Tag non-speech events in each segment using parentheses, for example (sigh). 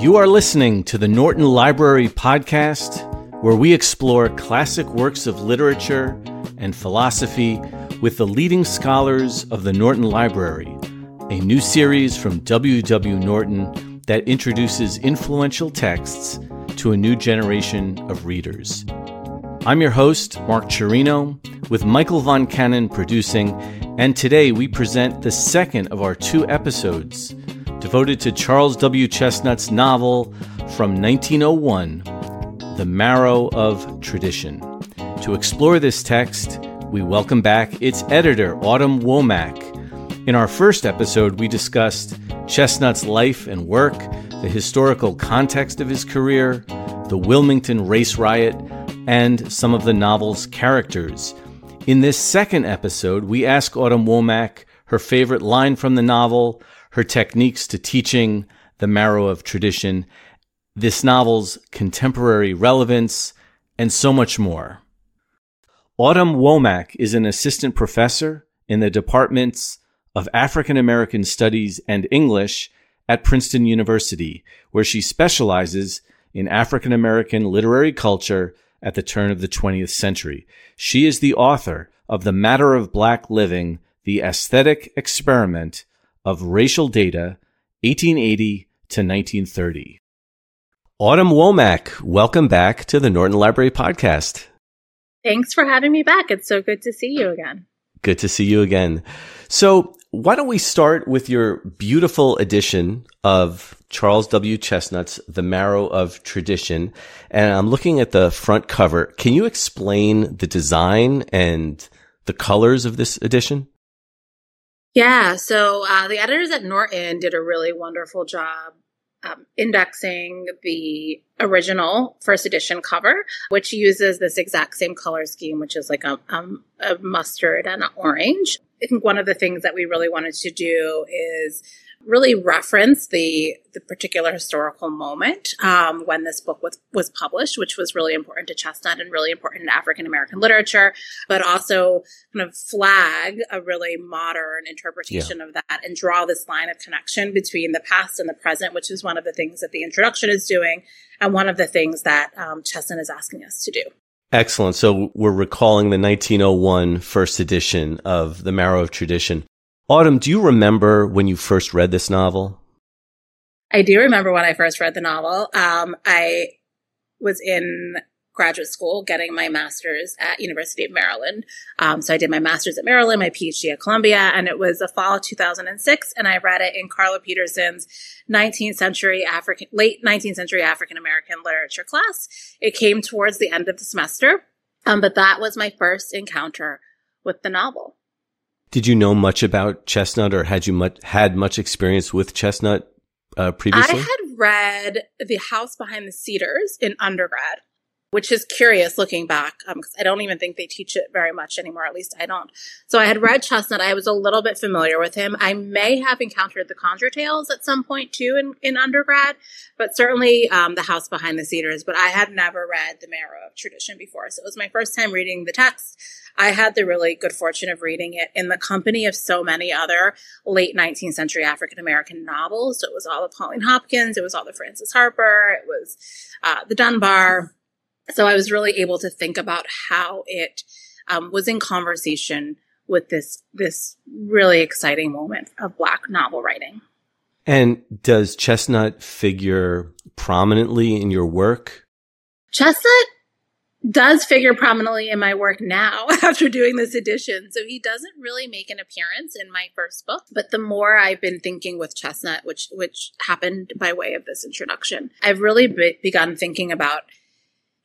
You are listening to the Norton Library Podcast, where we explore classic works of literature and philosophy with the leading scholars of the Norton Library, a new series from W.W. Norton that introduces influential texts to a new generation of readers. I'm your host, Mark Chirino, with Michael Von Cannon producing, and today we present the second of our two episodes devoted to Charles W. Chesnutt's novel from 1901, The Marrow of Tradition. To explore this text, we welcome back its editor, Autumn Womack. In our first episode, we discussed Chesnutt's life and work, the historical context of his career, the Wilmington race riot, and some of the novel's characters. In this second episode, we ask Autumn Womack her favorite line from the novel, her techniques to teaching the marrow of tradition, this novel's contemporary relevance, and so much more. Autumn Womack is an assistant professor in the departments of African American Studies and English at Princeton University, where she specializes in African American literary culture at the turn of the 20th century. She is the author of The Matter of Black Living, The Aesthetic Experiment of Racial Data, 1880 to 1930. Autumn Womack, welcome back to the Norton Library Podcast. Thanks for having me back. It's so good to see you again. Good to see you again. So, why don't we start with your beautiful edition of Charles W. Chesnutt's The Marrow of Tradition? And I'm looking at the front cover. Can you explain the design and the colors of this edition? Yeah, so uh, the editors at Norton did a really wonderful job um, indexing the original first edition cover, which uses this exact same color scheme, which is like a, um, a mustard and an orange. I think one of the things that we really wanted to do is really reference the the particular historical moment um, when this book was was published, which was really important to Chesnutt and really important in African American literature, but also kind of flag a really modern interpretation yeah. of that and draw this line of connection between the past and the present, which is one of the things that the introduction is doing, and one of the things that um, Chesnutt is asking us to do. Excellent. So we're recalling the 1901 first edition of The Marrow of Tradition. Autumn, do you remember when you first read this novel? I do remember when I first read the novel. Um, I was in graduate school getting my master's at University of Maryland. Um, so I did my master's at Maryland, my PhD at Columbia, and it was the fall of 2006. And I read it in Carla Peterson's 19th century African, late 19th century African American literature class. It came towards the end of the semester. Um, but that was my first encounter with the novel. Did you know much about Chesnutt, or had you much, had much experience with Chesnutt uh, previously? I had read The House Behind the Cedars in undergrad which is curious looking back. Um, I don't even think they teach it very much anymore. At least I don't. So I had read Chesnutt. I was a little bit familiar with him. I may have encountered the Conjure Tales at some point too in, in undergrad, but certainly um, The House Behind the Cedars. But I had never read The Marrow of Tradition before. So it was my first time reading the text. I had the really good fortune of reading it in the company of so many other late 19th century African American novels. So it was all the Pauline Hopkins, it was all the Frances Harper, it was uh, the Dunbar so I was really able to think about how it um, was in conversation with this this really exciting moment of Black novel writing. And does Chesnutt figure prominently in your work? Chesnutt does figure prominently in my work now (laughs) after doing this edition. So he doesn't really make an appearance in my first book, but the more I've been thinking with Chesnutt, which which happened by way of this introduction, I've really be- begun thinking about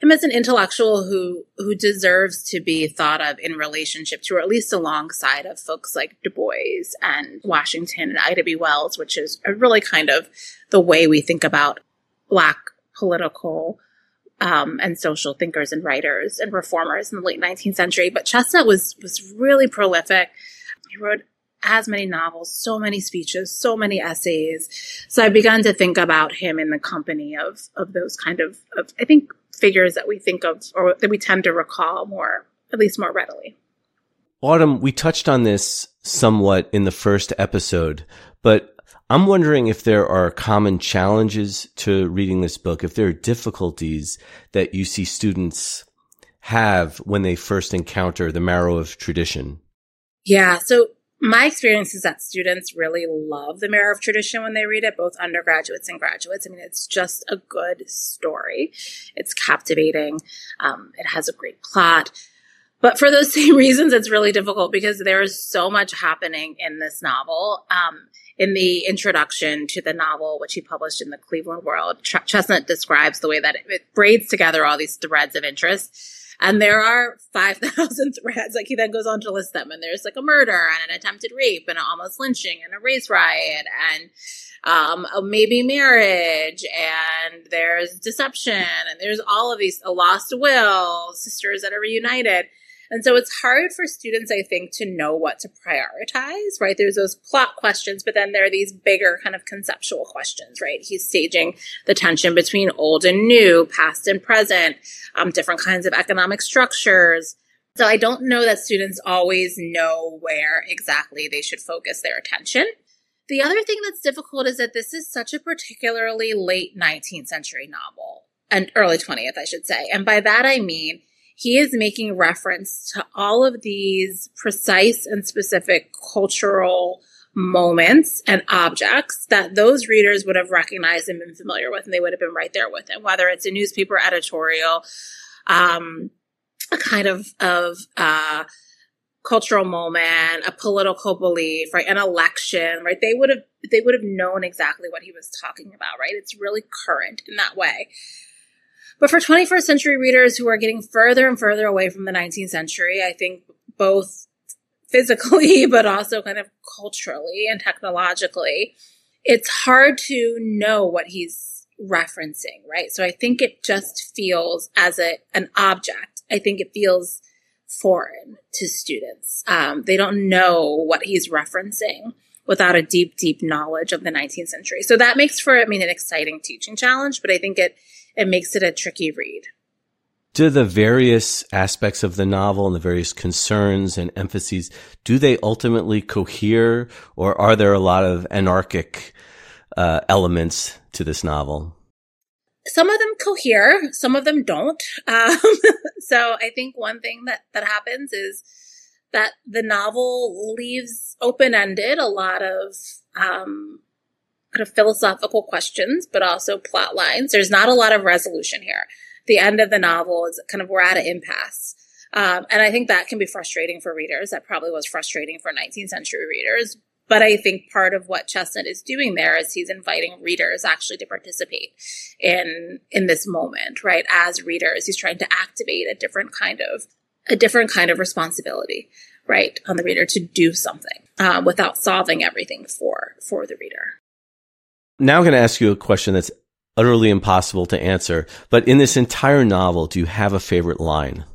him as an intellectual who who deserves to be thought of in relationship to, or at least alongside of folks like Du Bois and Washington and Ida B. Wells, which is really kind of the way we think about Black political um, and social thinkers and writers and reformers in the late 19th century. But Chesnutt was was really prolific. He wrote as many novels, so many speeches, so many essays. So I began to think about him in the company of of those kind of, of I think figures that we think of or that we tend to recall more, at least more readily. Autumn, we touched on this somewhat in the first episode, but I'm wondering if there are common challenges to reading this book, if there are difficulties that you see students have when they first encounter the marrow of tradition. Yeah. So my experience is that students really love the Marrow of Tradition when they read it, both undergraduates and graduates. I mean, it's just a good story. It's captivating. Um, it has a great plot. But for those (laughs) same reasons, it's really difficult because there is so much happening in this novel. Um, in the introduction to the novel, which he published in the Cleveland World, Ch- Chesnutt describes the way that it, it braids together all these threads of interest and there are 5,000 (laughs) threads. Like he then goes on to list them. And there's like a murder and an attempted rape and an almost lynching and a race riot and um, a maybe marriage and there's deception and there's all of these, a lost will, sisters that are reunited. And so it's hard for students, I think, to know what to prioritize, right? There's those plot questions, but then there are these bigger kind of conceptual questions, right? He's staging the tension between old and new, past and present, um, different kinds of economic structures. So I don't know that students always know where exactly they should focus their attention. The other thing that's difficult is that this is such a particularly late 19th century novel and early 20th, I should say. And by that I mean he is making reference to all of these precise and specific cultural moments and objects that those readers would have recognized and been familiar with, and they would have been right there with him, whether it's a newspaper editorial, um, a kind of of uh, cultural moment, a political belief, right, an election, right? They would have they would have known exactly what he was talking about, right? It's really current in that way. But for 21st century readers who are getting further and further away from the 19th century, I think both physically, (laughs) but also kind of culturally and technologically, it's hard to know what he's referencing, right? So I think it just feels as a, an object. I think it feels foreign to students. Um, they don't know what he's referencing without a deep, deep knowledge of the 19th century. So that makes for, I mean, an exciting teaching challenge, but I think it it makes it a tricky read. Do the various aspects of the novel and the various concerns and emphases, do they ultimately cohere or are there a lot of anarchic uh, elements to this novel? Some of them cohere, some of them don't. (laughs) Um, so I think one thing that, that happens is that the novel leaves open ended a lot of um, kind of philosophical questions, but also plot lines. There's not a lot of resolution here. The end of the novel is kind of we're at an impasse. Um, and I think that can be frustrating for readers. That probably was frustrating for 19th century readers. But I think part of what Chesnutt is doing there is he's inviting readers actually to participate in in this moment, right? As readers, he's trying to activate a different kind of a different kind of responsibility, right, on the reader to do something uh, without solving everything for for the reader. Now I'm going to ask you a question that's utterly impossible to answer. But in this entire novel, do you have a favorite line?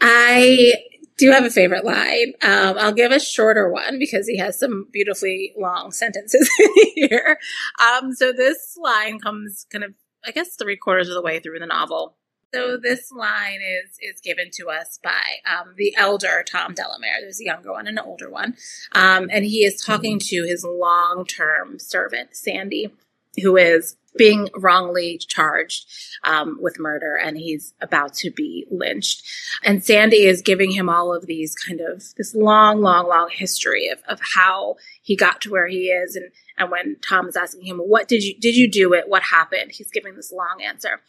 I do have a favorite line. Um, I'll give a shorter one because he has some beautifully long sentences (laughs) here. Um, so this line comes kind of, I guess, three quarters of the way through the novel. So this line is is given to us by um, the elder Tom Delamere. There's a younger one and an older one, um, and he is talking to his long term servant Sandy, who is being wrongly charged um, with murder and he's about to be lynched. And Sandy is giving him all of these kind of this long, long, long history of, of how he got to where he is. And, and when Tom is asking him, what did you, did you do it? What happened? He's giving this long answer.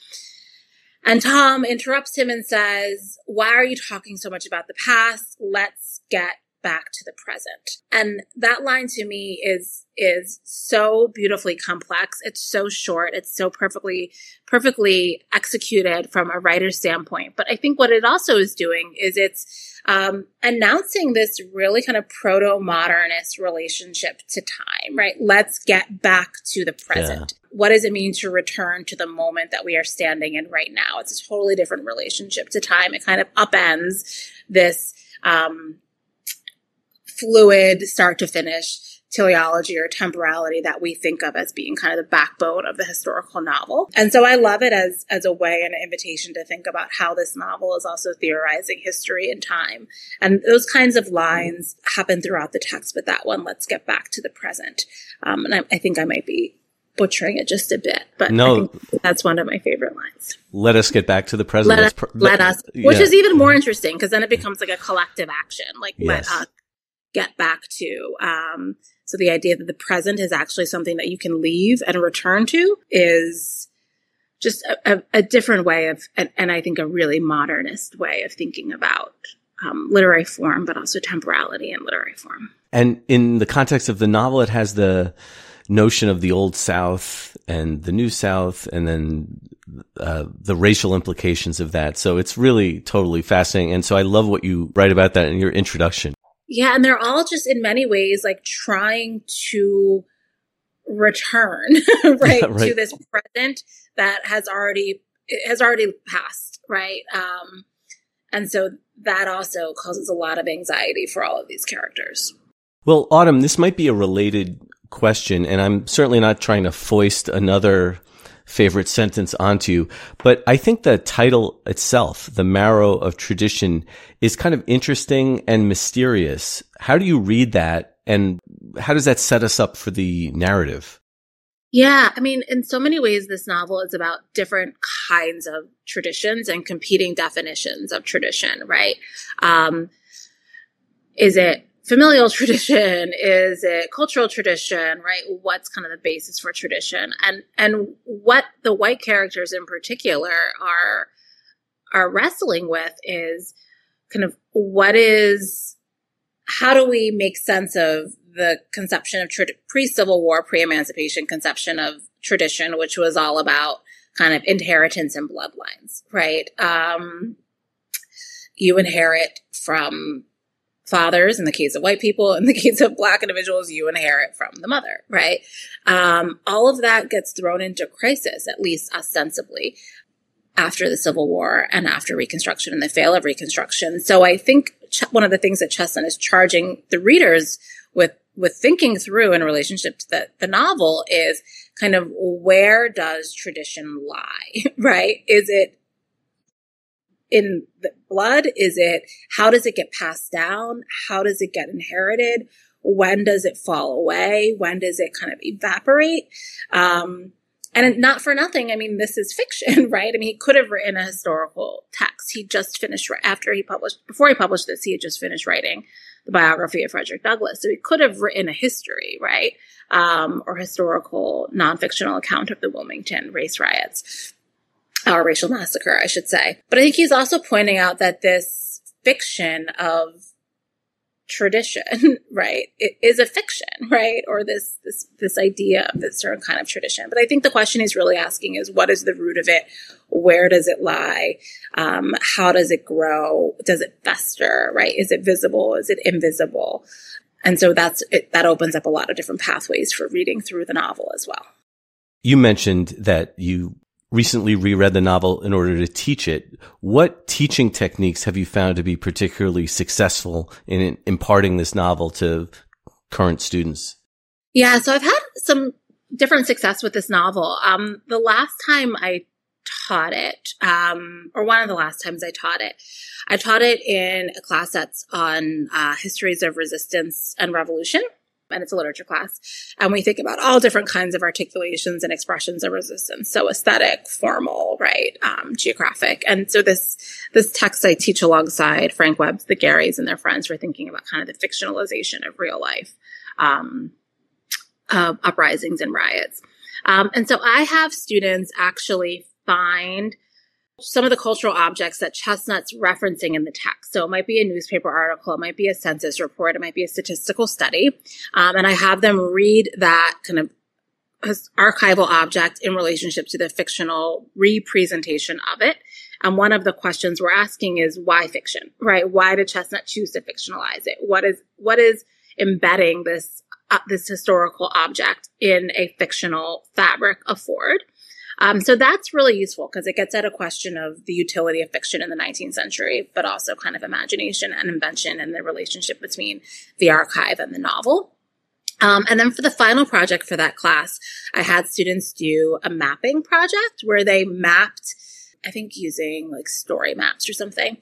And Tom interrupts him and says, Why are you talking so much about the past? Let's get back to the present. And that line to me is is so beautifully complex. It's so short. It's so perfectly perfectly executed from a writer's standpoint. But I think what it also is doing is it's um, announcing this really kind of proto modernist relationship to time, right? Let's get back to the present. Yeah. What does it mean to return to the moment that we are standing in right now? It's a totally different relationship to time. It kind of upends this um, fluid start to finish teleology or temporality that we think of as being kind of the backbone of the historical novel. And so I love it as as a way and an invitation to think about how this novel is also theorizing history and time. And those kinds of lines happen throughout the text, but that one, let's get back to the present. Um, and I, I think I might be butchering it just a bit, but no, that's one of my favorite lines. Let us get back to the present. Let us, pr- let us which yeah. is even more interesting because then it becomes like a collective action. Like yes. let us get back to. Um, so the idea that the present is actually something that you can leave and return to is just a, a, different way of, and, and, I think a really modernist way of thinking about um, literary form, but also temporality and literary form. And in the context of the novel, it has the notion of the old South and the new South, and then uh, the racial implications of that. So it's really totally fascinating. And so I love what you write about that in your introduction. Yeah, and they're all just in many ways like trying to return (laughs) right, yeah, right, to this present that has already has already passed, right? Um, and so that also causes a lot of anxiety for all of these characters. Well, Autumn, this might be a related question, and I'm certainly not trying to foist another favorite sentence onto you. But I think the title itself, The Marrow of Tradition, is kind of interesting and mysterious. How do you read that? And how does that set us up for the narrative? Yeah, I mean, in so many ways, this novel is about different kinds of traditions and competing definitions of tradition, right? Um, is it familial tradition? (laughs) Is it cultural tradition? Right? What's kind of the basis for tradition? And and what the white characters in particular are are wrestling with is kind of what is how do we make sense of the conception of tra- pre-civil war pre-emancipation conception of tradition which was all about kind of inheritance and bloodlines right um, you inherit from fathers in the case of white people in the (laughs) case of black individuals you inherit from the mother right? Um, all of that gets thrown into crisis at least ostensibly after the civil war and after reconstruction and the fail of reconstruction. So i think ch- one of the things that chesnutt is charging the readers with with thinking through in relationship to the, the novel is kind of where does tradition lie (laughs) right? Is it in the blood? Is it how does it get passed down? How does it get inherited? When does it fall away? When does it kind of evaporate? Um, and not for nothing, I mean, this is fiction, (laughs) right? I mean, he could have written a historical text. He just finished after he published, before he published this, he had just finished writing the biography of Frederick Douglass. So he could have written a history, right? Um, or historical non-fictional account of the Wilmington race riots or racial massacre, I should say. But I think he's also pointing out that this fiction of tradition, (laughs) right, it is a fiction, right, or this this this idea of this certain kind of tradition. But I think the question he's really asking is, what is the root of it? Where does it lie? Um, how does it grow? Does it fester? Right? Is it visible? Is it invisible? And so that's it, that opens up a lot of different pathways for reading through the novel as well. You mentioned that you recently reread the novel in order to teach it. What teaching techniques have you found to be particularly successful in imparting this novel to current students? Yeah, so I've had some different success with this novel. Um, the last time I taught it, um, or one of the last times I taught it, I taught it in a class that's on uh, histories of resistance and revolution and it's a literature class. And we think about all different kinds of articulations and expressions of resistance. So aesthetic, formal, right, um, geographic. And so this, this text I teach alongside Frank Webb's The Garies and their friends for thinking about kind of the fictionalization of real life, um, uprisings and riots. Um, and so I have students actually find some of the cultural objects that Chesnutt's referencing in the text. So it might be a newspaper article, it might be a census report, it might be a statistical study. Um, and I have them read that kind of archival object in relationship to the fictional representation of it. And one of the questions we're asking is why fiction, right? Why did Chesnutt choose to fictionalize it? What is, what is embedding this, uh, this historical object in a fictional fabric afford? Um, so that's really useful because it gets at a question of the utility of fiction in the 19th century, but also kind of imagination and invention and the relationship between the archive and the novel. Um, and then for the final project for that class, I had students do a mapping project where they mapped, I think using like story maps or something.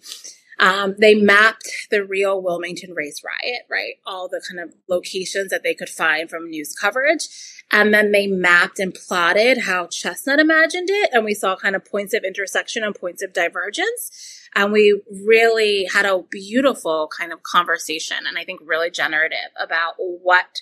Um, they mapped the real Wilmington race riot, right? All the kind of locations that they could find from news coverage. And then they mapped and plotted how Chesnutt imagined it. And we saw kind of points of intersection and points of divergence. And we really had a beautiful kind of conversation and I think really generative about what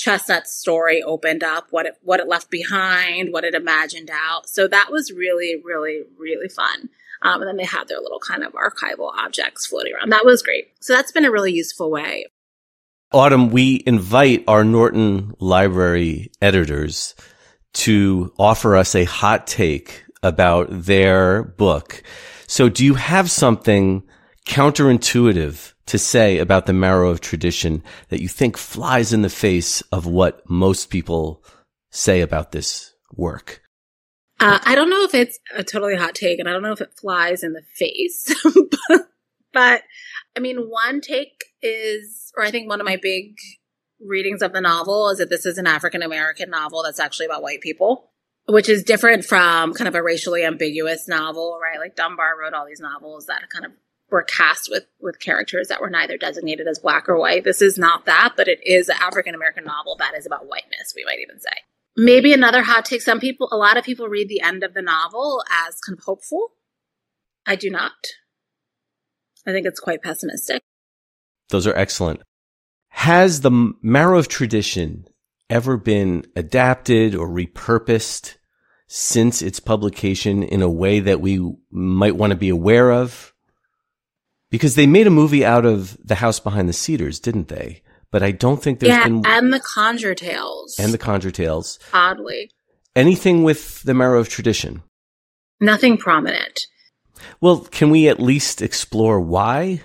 Chesnutt's story opened up, what it what it left behind, what it imagined out. So that was really, really, really fun. Um, and then they had their little kind of archival objects floating around. That was great. So that's been a really useful way. Autumn, we invite our Norton Library editors to offer us a hot take about their book. So do you have something counterintuitive to say about the marrow of tradition that you think flies in the face of what most people say about this work? Uh, I don't know if it's a totally hot take, and I don't know if it flies in the face, (laughs) but, but I mean, one take is, or I think one of my big readings of the novel is that this is an African American novel that's actually about white people, which is different from kind of a racially ambiguous novel, right? Like Dunbar wrote all these novels that kind of were cast with with characters that were neither designated as black or white. This is not that, but it is an African American novel that is about whiteness, we might even say. Maybe another hot take. Some people, a lot of people read the end of the novel as kind of hopeful. I do not. I think it's quite pessimistic. Those are excellent. Has the marrow of tradition ever been adapted or repurposed since its publication in a way that we might want to be aware of? Because they made a movie out of The House Behind the Cedars, didn't they? But I don't think there's yeah, been and the Conjure Tales and the Conjure Tales. Oddly, anything with the marrow of tradition. Nothing prominent. Well, can we at least explore why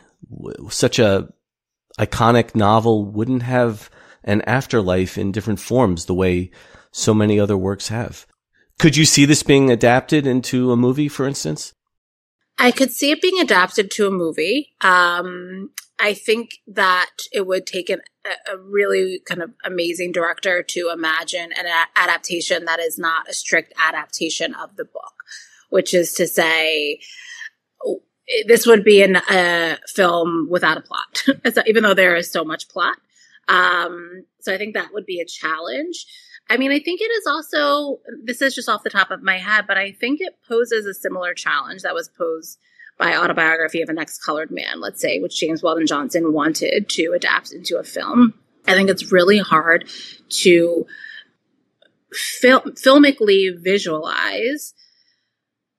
such a iconic novel wouldn't have an afterlife in different forms the way so many other works have? Could you see this being adapted into a movie, for instance? I could see it being adapted to a movie. Um, I think that it would take an, a really kind of amazing director to imagine an adaptation that is not a strict adaptation of the book, which is to say, this would be an, a film without a plot, (laughs) even though there is so much plot. Um, so I think that would be a challenge. I mean, I think it is also, this is just off the top of my head, but I think it poses a similar challenge that was posed by autobiography of an ex-colored man, let's say, which James Weldon Johnson wanted to adapt into a film. I think it's really hard to fil- filmically visualize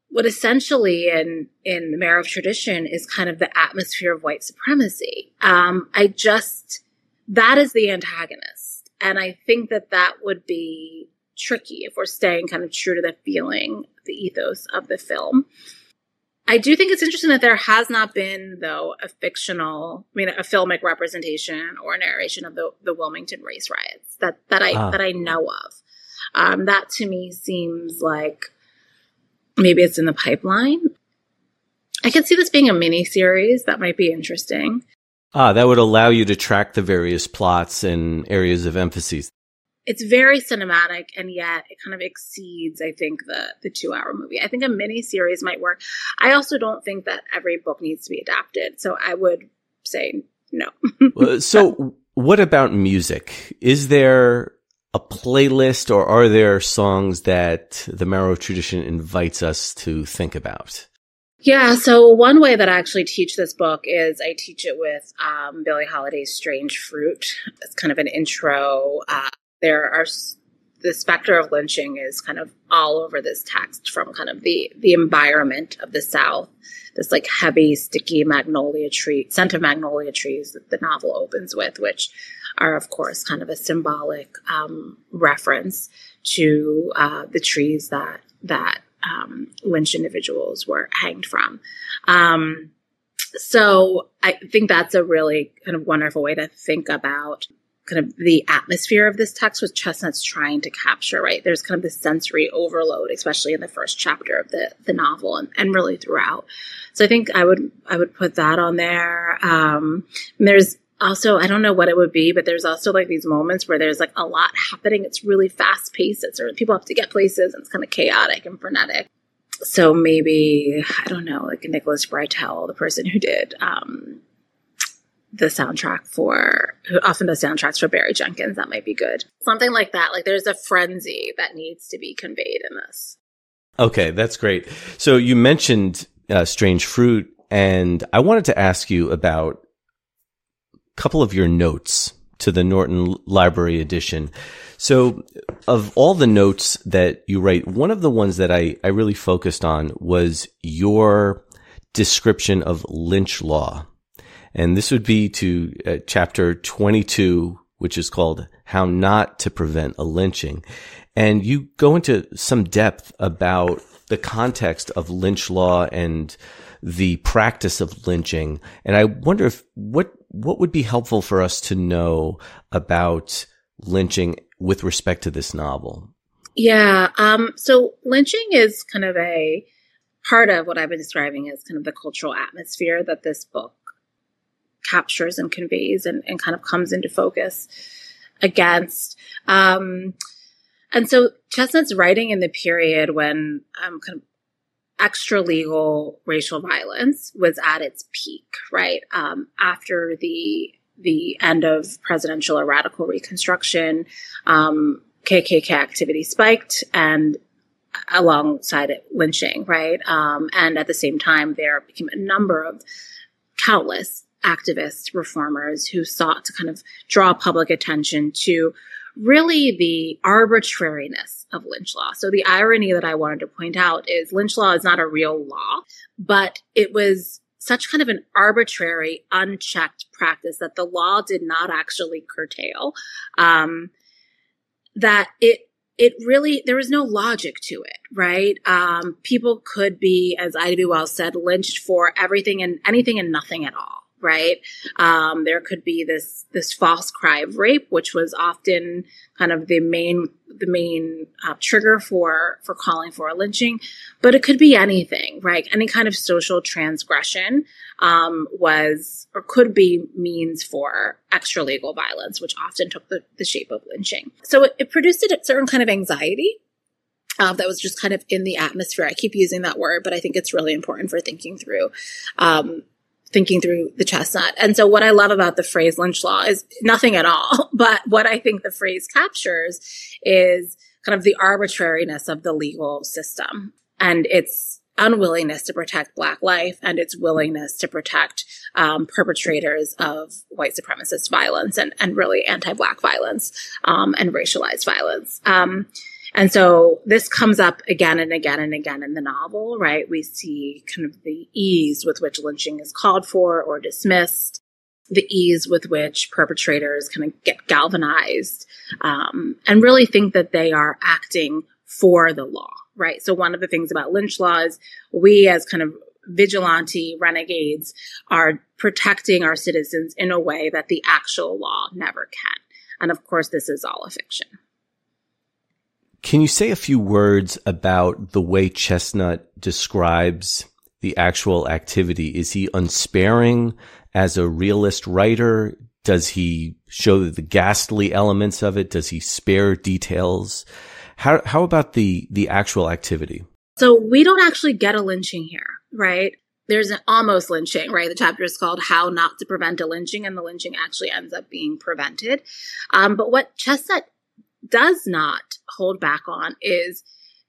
what essentially in in the Marrow of Tradition is kind of the atmosphere of white supremacy. Um, I just that is the antagonist, and I think that that would be tricky if we're staying kind of true to the feeling, the ethos of the film. I do think it's interesting that there has not been, though, a fictional, I mean, a filmic representation or narration of the, the Wilmington race riots that, that I ah. that I know of. Um, that to me seems like maybe it's in the pipeline. I could see this being a mini series that might be interesting. Ah, that would allow you to track the various plots and areas of emphasis it's very cinematic and yet it kind of exceeds i think the the two hour movie. I think a mini series might work. I also don't think that every book needs to be adapted so i would say no. (laughs) So what about music? Is there a playlist or are there songs that the marrow tradition invites us to think about? Yeah, so one way that I actually teach this book is I teach it with um, Billie Holiday's Strange Fruit. It's kind of an intro uh, there are the specter of lynching is kind of all over this text from kind of the the environment of the South. This like heavy, sticky magnolia tree, scent of magnolia trees that the novel opens with, which are of course kind of a symbolic um, reference to uh, the trees that that um, lynched individuals were hanged from. Um, so I think that's a really kind of wonderful way to think about kind of the atmosphere of this text was Chesnutt's trying to capture, right? There's kind of this sensory overload, especially in the first chapter of the, the novel and, and really throughout. So I think I would, I would put that on there. Um, there's also I don't know what it would be, but there's also like these moments where there's like a lot happening. It's really fast paced. It's or people have to get places and it's kind of chaotic and frenetic. So maybe I don't know, like Nicholas Britell, the person who did um, the soundtrack for who often does soundtracks for Barry Jenkins, that might be good. Something like that. Like there's a frenzy that needs to be conveyed in this. Okay, that's great. So you mentioned uh, Strange Fruit, and I wanted to ask you about a couple of your notes to the Norton Library edition. So, of all the notes that you write, one of the ones that I, I really focused on was your description of lynch law. And this would be to uh, chapter 22, which is called How Not to Prevent a Lynching. And you go into some depth about the context of lynch law and the practice of lynching. And I wonder if what what would be helpful for us to know about lynching with respect to this novel? Yeah. Um, so lynching is kind of a part of what I've been describing as kind of the cultural atmosphere that this book captures and conveys and, and kind of comes into focus against. Um, and so Chesnutt's writing in the period when um, kind of extra legal racial violence was at its peak, right? Um, after the the end of presidential or radical reconstruction, um, KKK activity spiked and alongside it, lynching, right? Um, and at the same time, there became a number of countless activists, reformers who sought to kind of draw public attention to really the arbitrariness of lynch law. So the irony that I wanted to point out is lynch law is not a real law, but it was such kind of an arbitrary, unchecked practice that the law did not actually curtail. Um, that it it really there was no logic to it, right? Um, people could be, as Ida B. Wells said, lynched for everything and anything and nothing at all right? Um, there could be this this false cry of rape, which was often kind of the main the main uh, trigger for for calling for a lynching, but it could be anything, right? Any kind of social transgression um, was or could be means for extra legal violence, which often took the, the shape of lynching. So it, it produced a certain kind of anxiety uh, that was just kind of in the atmosphere. I keep using that word, but I think it's really important for thinking through um, thinking through the Chesnutt. And so what I love about the phrase lynch law is nothing at all. (laughs) But what I think the phrase captures is kind of the arbitrariness of the legal system and its unwillingness to protect black life and its willingness to protect um, perpetrators of white supremacist violence and, and really anti-black violence um, and racialized violence. Um, and so this comes up again and again and again in the novel, right? We see kind of the ease with which lynching is called for or dismissed, the ease with which perpetrators kind of get galvanized, um, and really think that they are acting for the law, right? So one of the things about lynch law is we as kind of vigilante renegades are protecting our citizens in a way that the actual law never can. And of course, this is all a fiction. Can you say a few words about the way Chesnutt describes the actual activity? Is he unsparing as a realist writer? Does he show the ghastly elements of it? Does he spare details? How, how about the, the actual activity? So we don't actually get a lynching here, right? There's an almost lynching, right? The chapter is called How Not to Prevent a Lynching, and the lynching actually ends up being prevented. Um, but what Chesnutt does not hold back on is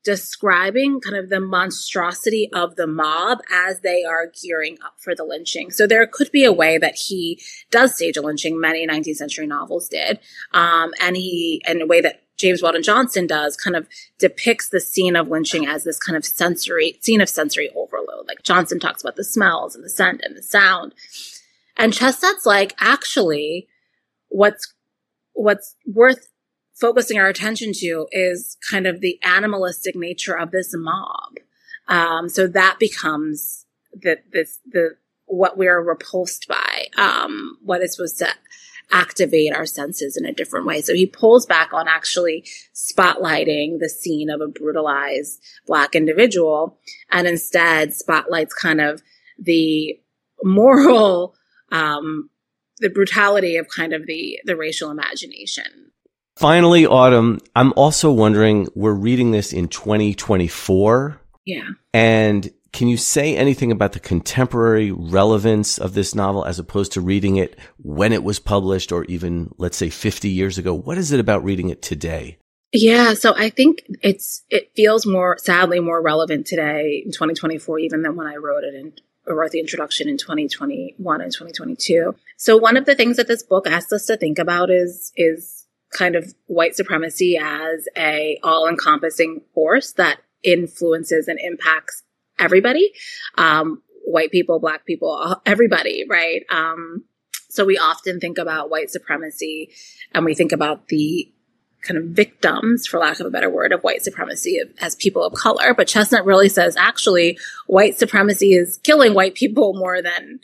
describing kind of the monstrosity of the mob as they are gearing up for the lynching. So there could be a way that he does stage a lynching. Many 19th century novels did. Um, and he, in a way that James Weldon Johnson does, kind of depicts the scene of lynching as this kind of sensory, scene of sensory overload. Like Johnson talks about the smells and the scent and the sound. And Chesnutt's like, actually, what's, what's worth focusing our attention to is kind of the animalistic nature of this mob. Um, so that becomes the, this, the, what we're repulsed by, um, what is supposed to activate our senses in a different way. So he pulls back on actually spotlighting the scene of a brutalized black individual and instead spotlights kind of the moral, um, the brutality of kind of the the racial imagination. Finally, Autumn, I'm also wondering, we're reading this in 2024. Yeah. And can you say anything about the contemporary relevance of this novel as opposed to reading it when it was published or even, let's say, 50 years ago? What is it about reading it today? Yeah, so I think it's it feels more sadly more relevant today in 2024 even than when I wrote it and wrote the introduction in 2021 and 2022. So one of the things that this book asks us to think about is is kind of white supremacy as a all-encompassing force that influences and impacts everybody, um, white people, black people, everybody, right? Um, so we often think about white supremacy and we think about the kind of victims, for lack of a better word, of white supremacy as people of color. But Chesnutt really says actually white supremacy is killing white people more than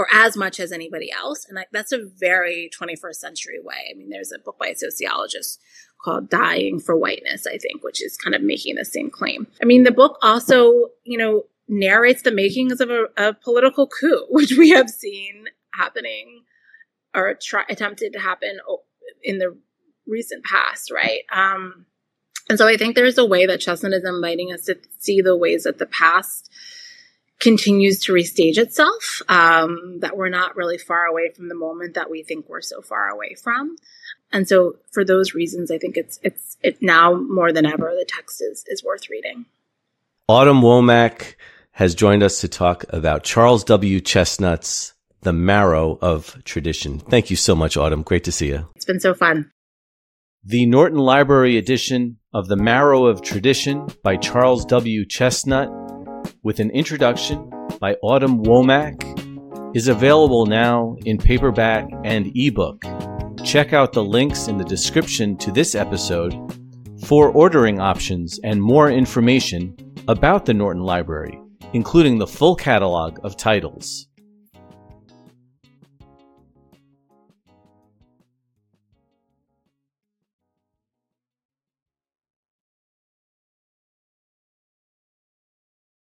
or as much as anybody else. And that's a very 21st century way. I mean, there's a book by a sociologist called Dying for Whiteness, I think, which is kind of making the same claim. I mean, the book also, you know, narrates the makings of a, a political coup, (laughs) which we have seen happening or try, attempted to happen in the recent past, right? Um, and so I think there's a way that Chesnutt is inviting us to see the ways that the past continues to restage itself, um, that we're not really far away from the moment that we think we're so far away from. And so for those reasons, I think it's, it's, it now more than ever, the text is, is worth reading. Autumn Womack has joined us to talk about Charles W. Chesnutt's The Marrow of Tradition. Thank you so much, Autumn. Great to see you. It's been so fun. The Norton Library edition of The Marrow of Tradition by Charles W. Chesnutt, with an introduction by Autumn Womack, is available now in paperback and ebook. Check out the links in the description to this episode for ordering options and more information about the Norton Library, including the full catalog of titles.